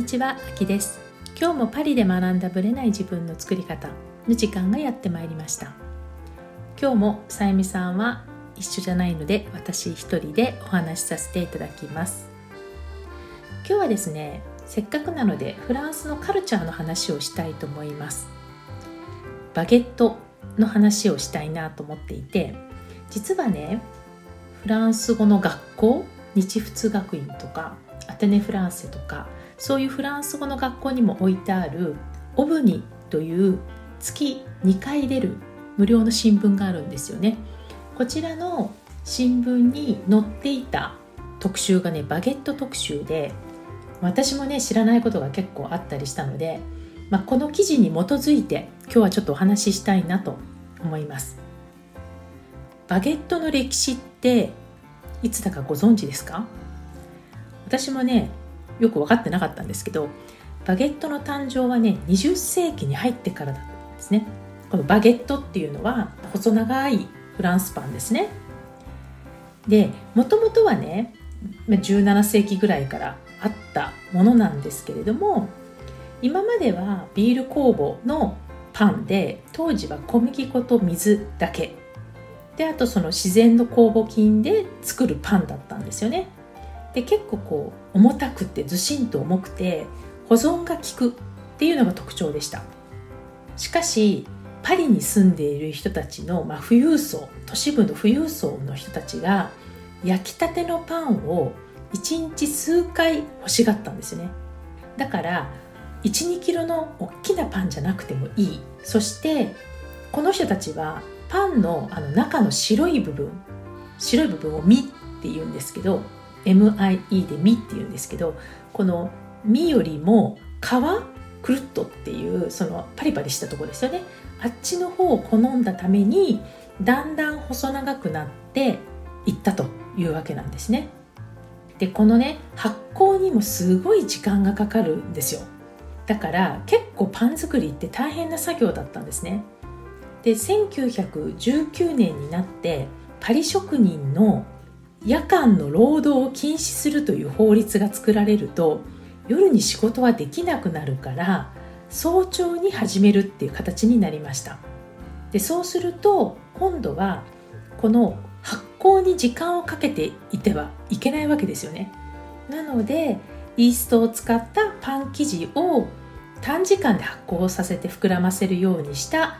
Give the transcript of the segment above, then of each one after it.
にちは、あきです。今日もパリで学んだブレない自分の作り方の時間がやってまいりました。今日もさゆみさんは一緒じゃないので私一人でお話しさせていただきます。今日はですねせっかくなのでフランスのカルチャーの話をしたいと思います。バゲットの話をしたいなと思っていて実はねフランス語の学校日仏学院とかアテネフランセとかそういうフランス語の学校にも置いてあるオブニという月2回出る無料の新聞があるんですよね。こちらの新聞に載っていた特集がねバゲット特集で私もね知らないことが結構あったりしたので、まあ、この記事に基づいて今日はちょっとお話ししたいなと思います。バゲットの歴史っていつだかご存知ですか？私もねよく分かってなかったんですけどバゲットの誕生はね20世紀に入ってからだったんですね。このバゲットっていうのは細長いフランスパンですね。でもともとはね17世紀ぐらいからあったものなんですけれども今まではビール酵母のパンで当時は小麦粉と水だけ。であとその自然の酵母菌で作るパンだったんですよね。で結構こう重たくてずしんと重くて保存が効くっていうのが特徴でした。しかしパリに住んでいる人たちの、まあ、富裕層都市部の富裕層の人たちが焼きたてのパンを1日数回欲しがったんですよね。だから12キロの大きなパンじゃなくてもいい。そしてこの人たちはパンのあの中の白い部分白い部分を「実」って言うんですけど MIE で「実」って言うんですけどこの「実」よりも皮くるっとっていうそのパリパリしたとこですよね。あっちの方を好んだためにだんだん細長くなっていったというわけなんですね。でこのね発酵にもすごい時間がかかるんですよ。だから結構パン作りって大変な作業だったんですね。で1919年になってパリ職人の夜間の労働を禁止するという法律が作られると夜に仕事はできなくなるから早朝に始めるっていう形になりました。でそうすると今度はこの発酵に時間をかけていてはいけないわけですよね。なのでイーストを使ったパン生地を短時間で発酵させて膨らませるようにした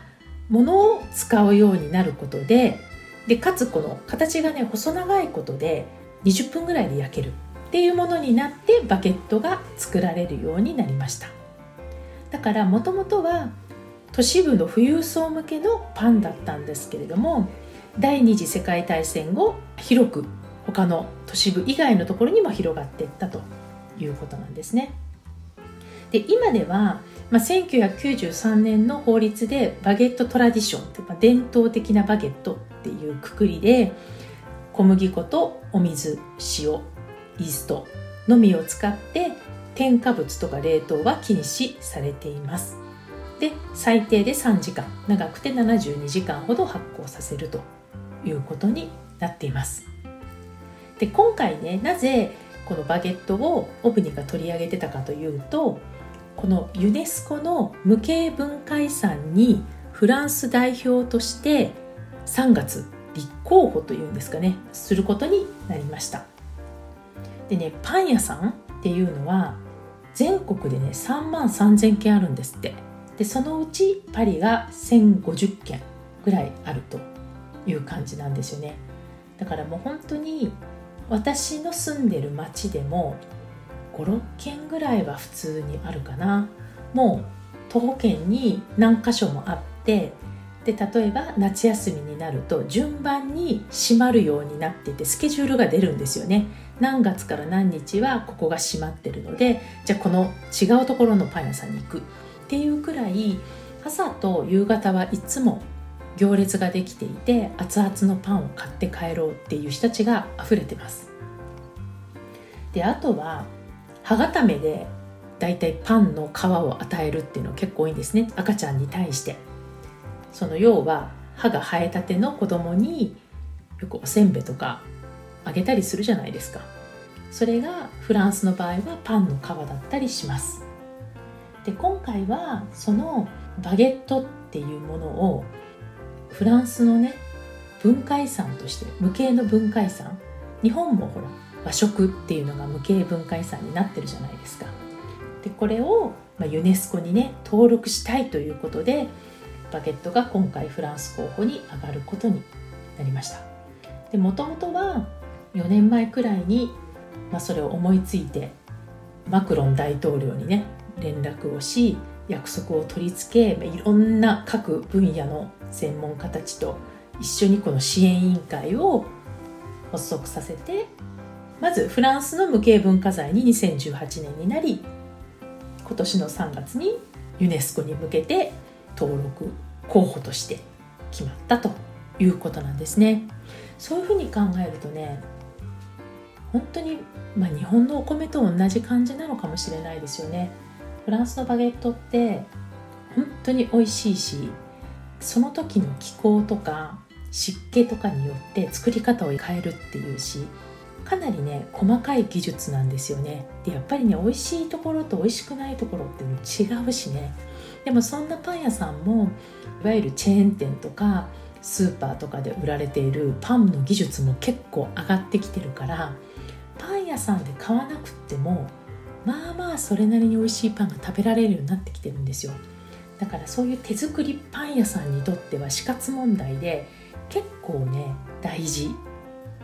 ものを使うようになることででかつこの形がね細長いことで20分ぐらいで焼けるっていうものになってバゲットが作られるようになりましただからもともとは都市部の富裕層向けのパンだったんですけれども第二次世界大戦後広く他の都市部以外のところにも広がっていったということなんですね。で今では、まあ、1993年の法律でバゲットトラディションって、まあ、伝統的なバゲットくくりで小麦粉とお水塩イーストのみを使って添加物とか冷凍は禁止されています。で最低で3時間長くて72時間ほど発酵させるということになっています。で今回ねなぜこのバゲットをオブニが取り上げてたかというとこのユネスコの無形文化遺産にフランス代表として3月立候補というんですかねすることになりました。でねパン屋さんっていうのは全国でね3万3000件あるんですって。でそのうちパリが1050件ぐらいあるという感じなんですよね。だからもう本当に私の住んでる町でも56軒ぐらいは普通にあるかな。もう徒歩圏に何箇所もあってで例えば夏休みになると順番に閉まるようになっててスケジュールが出るんですよね。何月から何日はここが閉まってるのでじゃあこの違うところのパン屋さんに行く。っていうくらい朝と夕方はいつも行列ができていて熱々のパンを買って帰ろうっていう人たちが溢れてます。であとは歯固めでだいたいパンの皮を与えるっていうのは結構多いんですね。赤ちゃんに対して。その要は歯が生えたての子供によくおせんべいとかあげたりするじゃないですか。それがフランスの場合はパンの皮だったりします。で今回はそのバゲットっていうものをフランスのね文化遺産として無形の文化遺産。日本もほら和食っていうのが無形文化遺産になってるじゃないですか。でこれを、ユネスコにね登録したいということでバゲットが今回フランス候補に上がることになりました。でもともとは4年前くらいに、まあ、それを思いついてマクロン大統領にね連絡をし約束を取り付けいろんな各分野の専門家たちと一緒にこの支援委員会を発足させてまずフランスの無形文化財に2018年になり今年の3月にユネスコに向けて登録候補として決まったということなんですね。そういうふうに考えるとね本当に、まあ、日本のお米と同じ感じなのかもしれないですよね。フランスのバゲットって本当に美味しいしその時の気候とか湿気とかによって作り方を変えるっていうしかなりね細かい技術なんですよね。でやっぱりね美味しいところと美味しくないところっての違うしね。でもそんなパン屋さんもいわゆるチェーン店とかスーパーとかで売られているパンの技術も結構上がってきてるからパン屋さんで買わなくってもまあまあそれなりに美味しいパンが食べられるようになってきてるんですよ。だからそういう手作りパン屋さんにとっては死活問題で結構ね大事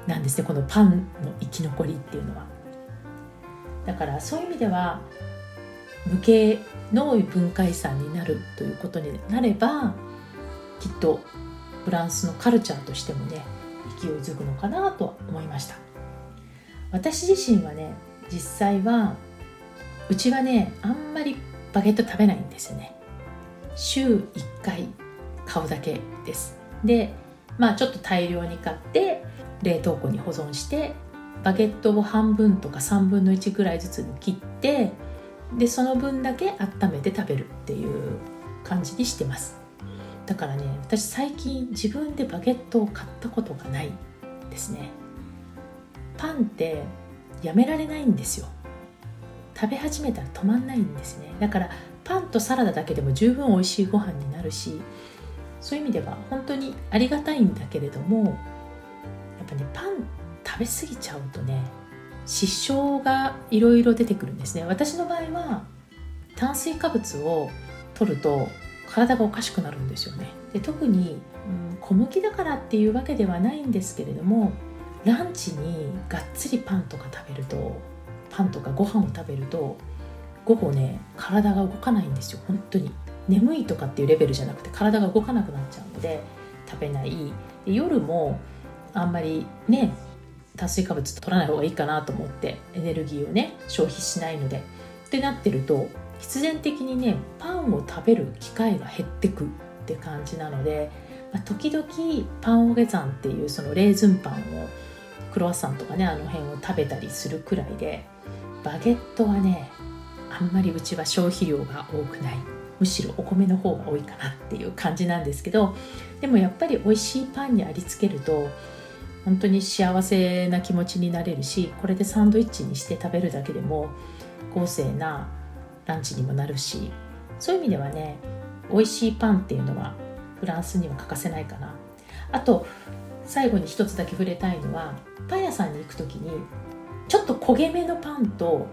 なんですねこのパンの生き残りっていうのは。だからそういう意味では無形の文化遺産になるということになればきっとフランスのカルチャーとしてもね勢いづくのかなと思いました。私自身はね実際はうちはねあんまりバゲット食べないんですよね。週1回買うだけです。でまあちょっと大量に買って冷凍庫に保存してバゲットを半分とか3分の1ぐらいずつに切ってでその分だけ温めて食べるっていう感じにしてます。だからね私最近自分でバゲットを買ったことがないですね。パンってやめられないんですよ。食べ始めたら止まんないんですね。だからパンとサラダだけでも十分美味しいご飯になるしそういう意味では本当にありがたいんだけれどもやっぱねパン食べ過ぎちゃうとね失笑がいろいろ出てくるんですね。私の場合は炭水化物を取ると体がおかしくなるんですよね。で特に、うん、小麦だからっていうわけではないんですけれどもランチにがっつりパンとか食べるとパンとかご飯を食べると午後ね体が動かないんですよ。本当に。眠いとかっていうレベルじゃなくて体が動かなくなっちゃうので食べない。で夜もあんまりね炭水化物取らない方がいいかなと思ってエネルギーをね消費しないので。ってなってると必然的にねパンを食べる機会が減ってくって感じなので、まあ、時々パンオゲザンっていうそのレーズンパンをクロワッサンとかねあの辺を食べたりするくらいでバゲットはねあんまりうちは消費量が多くない。むしろお米の方が多いかなっていう感じなんですけどでもやっぱり美味しいパンにありつけると本当に幸せな気持ちになれるしこれでサンドイッチにして食べるだけでも豪勢なランチにもなるしそういう意味ではね美味しいパンっていうのはフランスには欠かせないかな。あと最後に一つだけ触れたいのはパン屋さんに行く時にちょっと焦げ目のパンと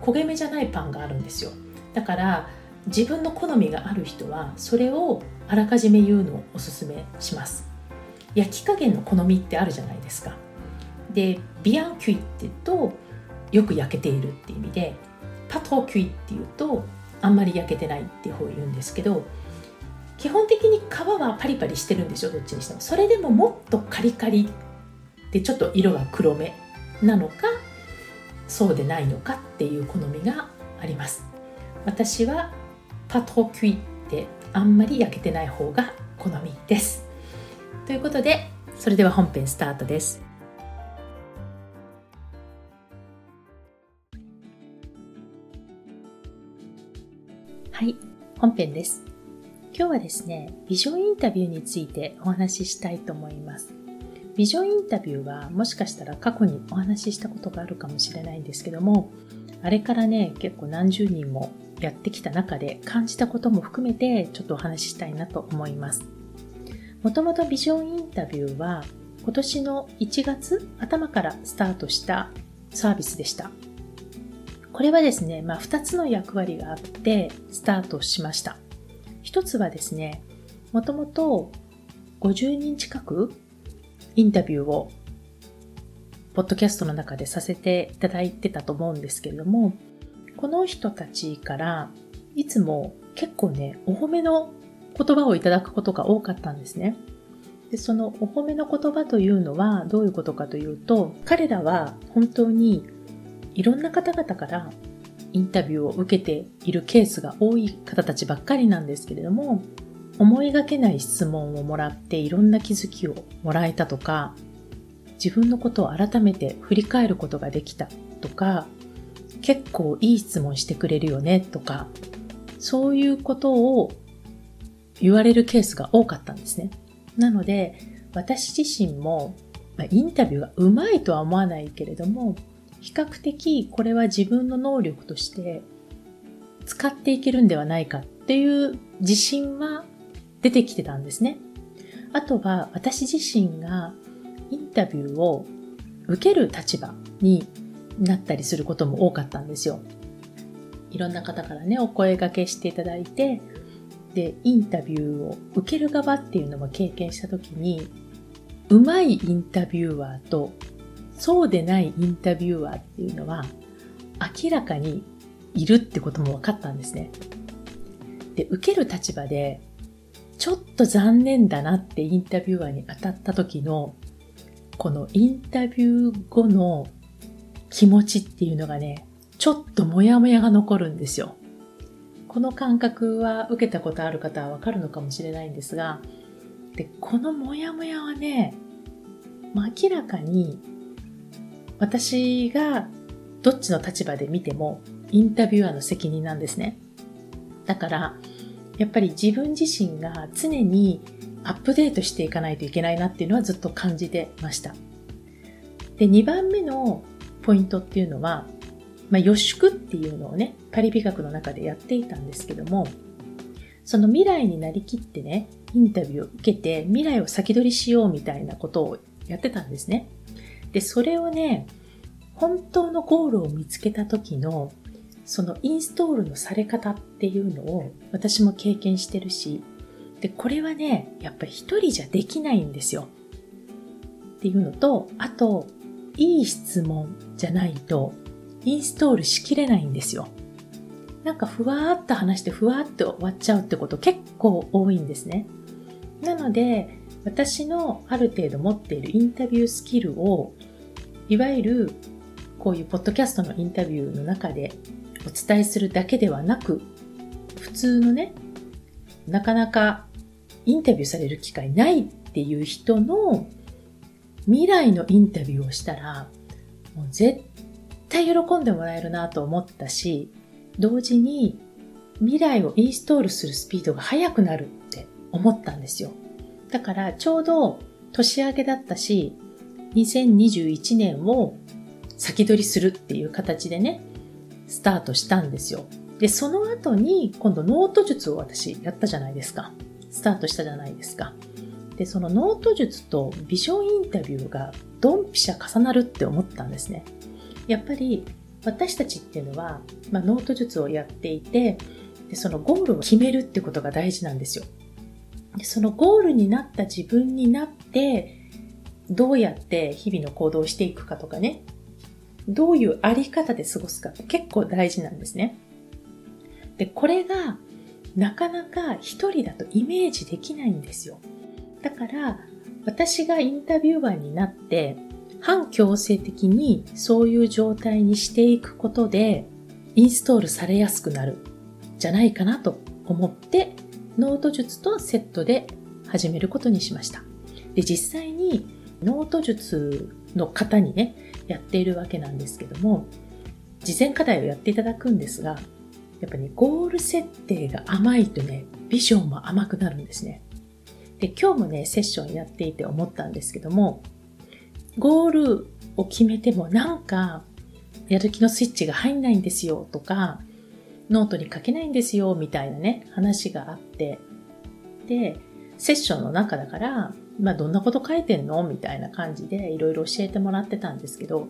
焦げ目じゃないパンがあるんですよ。だから自分の好みがある人はそれをあらかじめ言うのをおすすめします。焼き加減の好みってあるじゃないですか。でビアンキュイって言うとよく焼けているっていう意味でパトキュイっていうとあんまり焼けてないっていう方を言うんですけど基本的に皮はパリパリしてるんですよどっちにしても。それでももっとカリカリでちょっと色が黒めなのかそうでないのかっていう好みがあります。私はパトキュイってあんまり焼けてない方が好みです。ということでそれでは本編スタートです。はい本編です。今日はですねビジョンインタビューについてお話ししたいと思います。ビジョンインタビューはもしかしたら過去にお話ししたことがあるかもしれないんですけども、あれからね、結構何十人もやってきた中で感じたことも含めてちょっとお話ししたいなと思います。もともとビジョンインタビューは今年の1月頭からスタートしたサービスでした。これはですね、まあ、2つの役割があってスタートしました。1つはですね、もともと50人近くインタビューをポッドキャストの中でさせていただいてたと思うんですけれども、この人たちからいつも結構ね、お褒めの言葉をいただくことが多かったんですね。で、そのお褒めの言葉というのはどういうことかというと、彼らは本当にいろんな方々からインタビューを受けているケースが多い方たちばっかりなんですけれども、思いがけない質問をもらっていろんな気づきをもらえたとか、自分のことを改めて振り返ることができたとか、結構いい質問してくれるよねとか、そういうことを言われるケースが多かったんですね。なので、私自身も、ま、インタビューがうまいとは思わないけれども、比較的これは自分の能力として使っていけるんではないかっていう自信は出てきてたんですね。あとは私自身がインタビューを受ける立場になったりすることも多かったんですよ。いろんな方からね、お声掛けしていただいて、で、インタビューを受ける側っていうのも経験したときに、うまいインタビューアーとそうでないインタビューアーっていうのは明らかにいるってことも分かったんですね。で、受ける立場でちょっと残念だなってインタビュアーに当たった時のこのインタビュー後の気持ちっていうのがね、ちょっとモヤモヤが残るんですよ。この感覚は受けたことある方はわかるのかもしれないんですが、で、このモヤモヤはね、明らかに私がどっちの立場で見てもインタビュアーの責任なんですね。だから、やっぱり自分自身が常にアップデートしていかないといけないなっていうのはずっと感じてました。で、2番目のポイントっていうのは、まあ、予祝っていうのをね、パリ美学の中でやっていたんですけども、その未来になりきってね、インタビューを受けて未来を先取りしようみたいなことをやってたんですね。で、それをね、本当のゴールを見つけた時の、そのインストールのされ方っていうのを私も経験してるし、で、これはね、やっぱり一人じゃできないんですよ。っていうのと、あと、いい質問じゃないとインストールしきれないんですよ。なんかふわーっと話してふわーっと終わっちゃうってこと結構多いんですね。なので、私のある程度持っているインタビュースキルを、いわゆるこういうポッドキャストのインタビューの中でお伝えするだけではなく、普通のね、なかなかインタビューされる機会ないっていう人の未来のインタビューをしたら、もう絶対喜んでもらえるなと思ったし、同時に未来をインストールするスピードが速くなるって思ったんですよ。だからちょうど年明けだったし、2021年を先取りするっていう形でね、スタートしたんですよ。で、その後に今度ノート術を私やったじゃないですか。スタートしたじゃないですか。で、そのノート術とビジョンインタビューがドンピシャ重なるって思ったんですね。やっぱり私たちっていうのは、まあ、ノート術をやっていてで、そのゴールを決めるってことが大事なんですよ。でそのゴールになった自分になって、どうやって日々の行動をしていくかとかね、どういうあり方で過ごすかって結構大事なんですね。で、これがなかなか一人だとイメージできないんですよ。だから、私がインタビュアーになって、反強制的にそういう状態にしていくことで、インストールされやすくなるじゃないかなと思って、ノート術とセットで始めることにしました。で、実際にノート術の方にね、やっているわけなんですけども、事前課題をやっていただくんですが、やっぱり、ね、ゴール設定が甘いとね、ビジョンも甘くなるんですね。で、今日もね、セッションやっていて思ったんですけども、ゴールを決めてもなんかやる気のスイッチが入んないんですよとか、ノートに書けないんですよみたいなね、話があって、で、セッションの中だから、まあどんなこと書いてんの？みたいな感じでいろいろ教えてもらってたんですけど、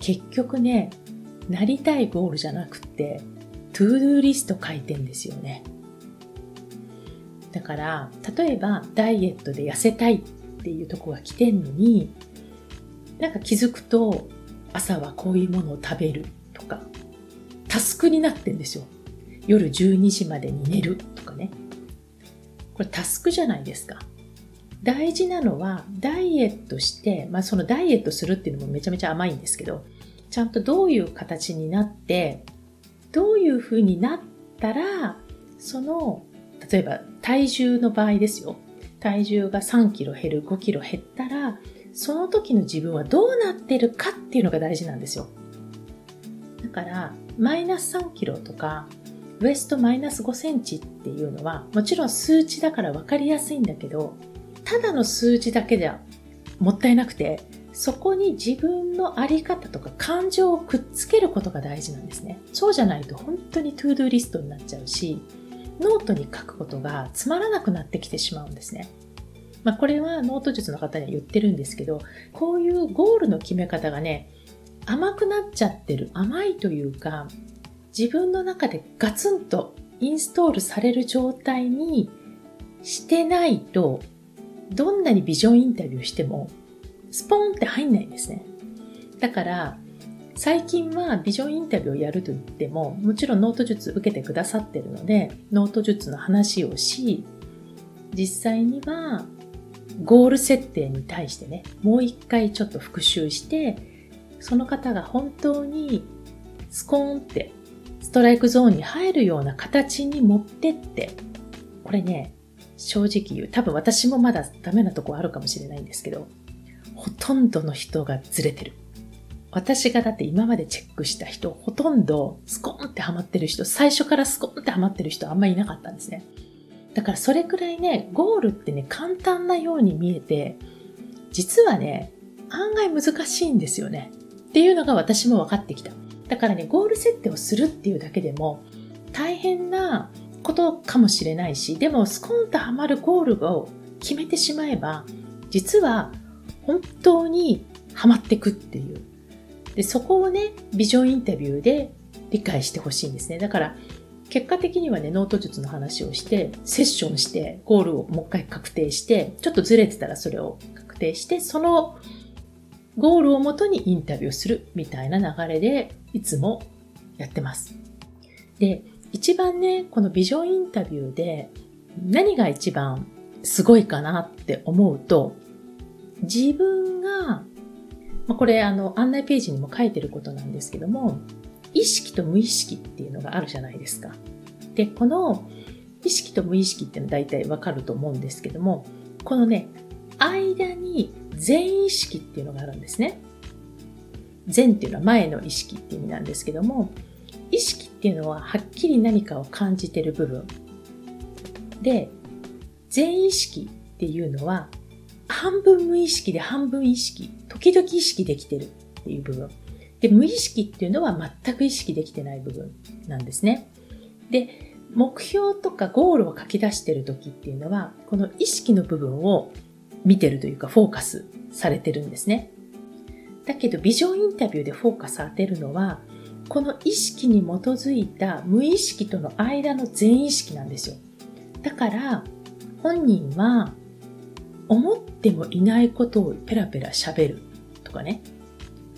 結局ね、なりたいゴールじゃなくて、 To Doリスト書いてんですよね。だから、例えばダイエットで痩せたいっていうとこが来てんのに、なんか気づくと朝はこういうものを食べるとか、タスクになってんですよ。夜12時までに寝るとかね。これタスクじゃないですか。大事なのはダイエットして、まあそのダイエットするっていうのもめちゃめちゃ甘いんですけど、ちゃんとどういう形になって、どういう風になったら、その、例えば体重の場合ですよ。体重が3キロ減る、5キロ減ったら、その時の自分はどうなってるかっていうのが大事なんですよ。だから、マイナス3キロとか、ウエストマイナス5センチっていうのは、もちろん数値だから分かりやすいんだけど、ただの数字だけじゃもったいなくて、そこに自分のあり方とか感情をくっつけることが大事なんですね。そうじゃないと本当に To Doリストになっちゃうし、ノートに書くことがつまらなくなってきてしまうんですね。まあ、これはノート術の方には言ってるんですけど、こういうゴールの決め方がね、甘くなっちゃってる。甘いというか、自分の中でガツンとインストールされる状態にしてないと、どんなにビジョンインタビューしても、スポーンって入んないんですね。だから、最近はビジョンインタビューをやると言っても、もちろんノート術受けてくださってるので、ノート術の話をし、実際にはゴール設定に対してね、もう一回ちょっと復習して、その方が本当にスコーンってストライクゾーンに入るような形に持ってって、これね、正直言う、多分私もまだダメなとこあるかもしれないんですけど、ほとんどの人がずれてる。私がだって今までチェックした人、ほとんどスコーンってハマってる人、最初からスコーンってハマってる人あんまりいなかったんですね。だからそれくらいね、ゴールってね、簡単なように見えて、実はね、案外難しいんですよね。っていうのが私も分かってきた。だからね、ゴール設定をするっていうだけでも、大変なことかもしれないし、でもスコンとハマるゴールを決めてしまえば、実は本当にハマってくっていう。で、そこをね、ビジョンインタビューで理解してほしいんですね。だから、結果的にはね、ノート術の話をして、セッションして、ゴールをもう一回確定して、ちょっとずれてたらそれを確定して、そのゴールをもとにインタビューするみたいな流れで、いつもやってます。で、一番ね、このビジョンインタビューで何が一番すごいかなって思うと、自分が、まあ、これあの案内ページにも書いてることなんですけども、意識と無意識っていうのがあるじゃないですか。で、この意識と無意識っていうのは大体わかると思うんですけども、このね、間に全意識っていうのがあるんですね。全っていうのは前の意識っていう意味なんですけども、意識っていうのははっきり何かを感じてる部分。で、全意識っていうのは半分無意識で半分意識、時々意識できてるっていう部分。で、無意識っていうのは全く意識できてない部分なんですね。で、目標とかゴールを書き出してる時っていうのは、この意識の部分を見てるというかフォーカスされてるんですね。だけど、ビジョンインタビューでフォーカス当てるのは、この意識に基づいた無意識との間の全意識なんですよ。だから、本人は思ってもいないことをペラペラ喋るとかね。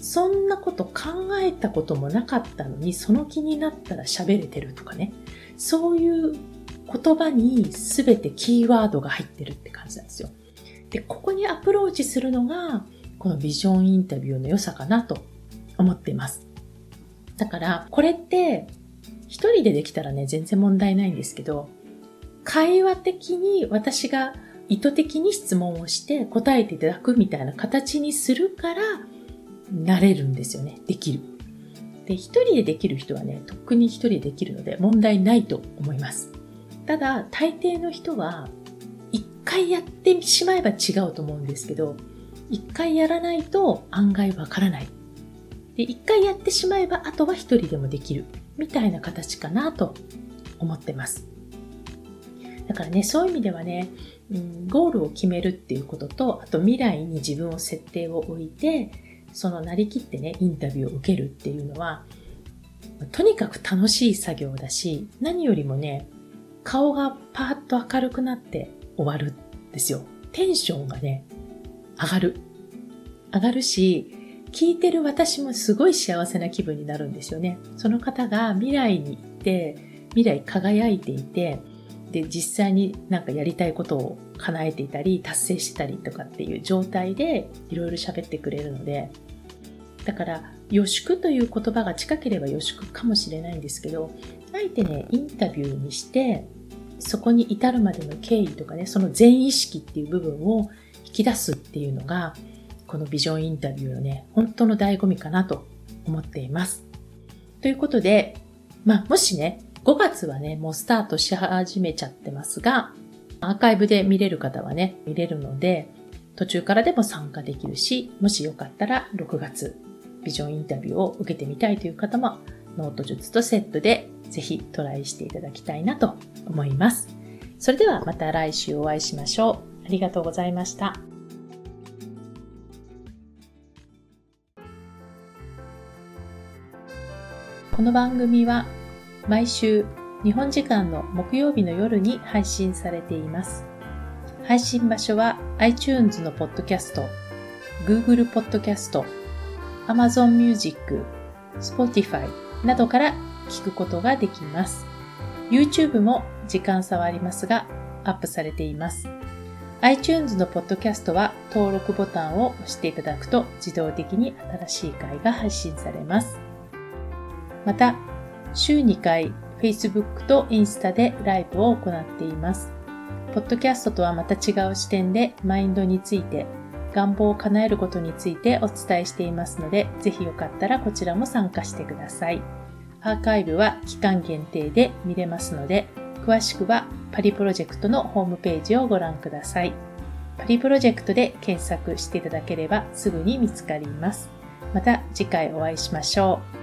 そんなこと考えたこともなかったのに、その気になったら喋れてるとかね。そういう言葉に全てキーワードが入ってるって感じなんですよ。で、ここにアプローチするのが、このビジョンインタビューの良さかなと思っています。だから、これって、一人でできたらね、全然問題ないんですけど、会話的に私が意図的に質問をして答えていただくみたいな形にするから、なれるんですよね。できる。で、一人でできる人はね、とっくに一人でできるので問題ないと思います。ただ、大抵の人は、一回やってしまえば違うと思うんですけど、一回やらないと案外わからない。で、一回やってしまえば、あとは一人でもできる。みたいな形かなと思ってます。だからね、そういう意味ではね、うん、ゴールを決めるっていうことと、あと未来に自分を設定を置いて、そのなりきってね、インタビューを受けるっていうのは、とにかく楽しい作業だし、何よりもね、顔がパーッと明るくなって終わるんですよ。テンションがね、上がる。上がるし、聞いてる私もすごい幸せな気分になるんですよね。その方が未来に行って、未来輝いていて、で、実際になんかやりたいことを叶えていたり、達成してたりとかっていう状態でいろいろ喋ってくれるので、だから、予祝という言葉が近ければ予祝かもしれないんですけど、あえてね、インタビューにして、そこに至るまでの経緯とかね、その全意識っていう部分を引き出すっていうのが、このビジョンインタビューのね、本当の醍醐味かなと思っています。ということで、まあ、もしね、5月はね、もうスタートし始めちゃってますが、アーカイブで見れる方はね、見れるので、途中からでも参加できるし、もしよかったら6月、ビジョンインタビューを受けてみたいという方も、ノート術とセットでぜひトライしていただきたいなと思います。それではまた来週お会いしましょう。ありがとうございました。この番組は毎週日本時間の木曜日の夜に配信されています。配信場所は iTunes のポッドキャスト、Google ポッドキャスト、Amazon Music、Spotify などから聞くことができます。YouTube も時間差はありますが、アップされています。iTunes のポッドキャストは登録ボタンを押していただくと自動的に新しい回が配信されます。また、週2回 Facebook とインスタでライブを行っています。ポッドキャストとはまた違う視点でマインドについて、願望を叶えることについてお伝えしていますので、ぜひよかったらこちらも参加してください。アーカイブは期間限定で見れますので、詳しくはパリプロジェクトのホームページをご覧ください。パリプロジェクトで検索していただければすぐに見つかります。また次回お会いしましょう。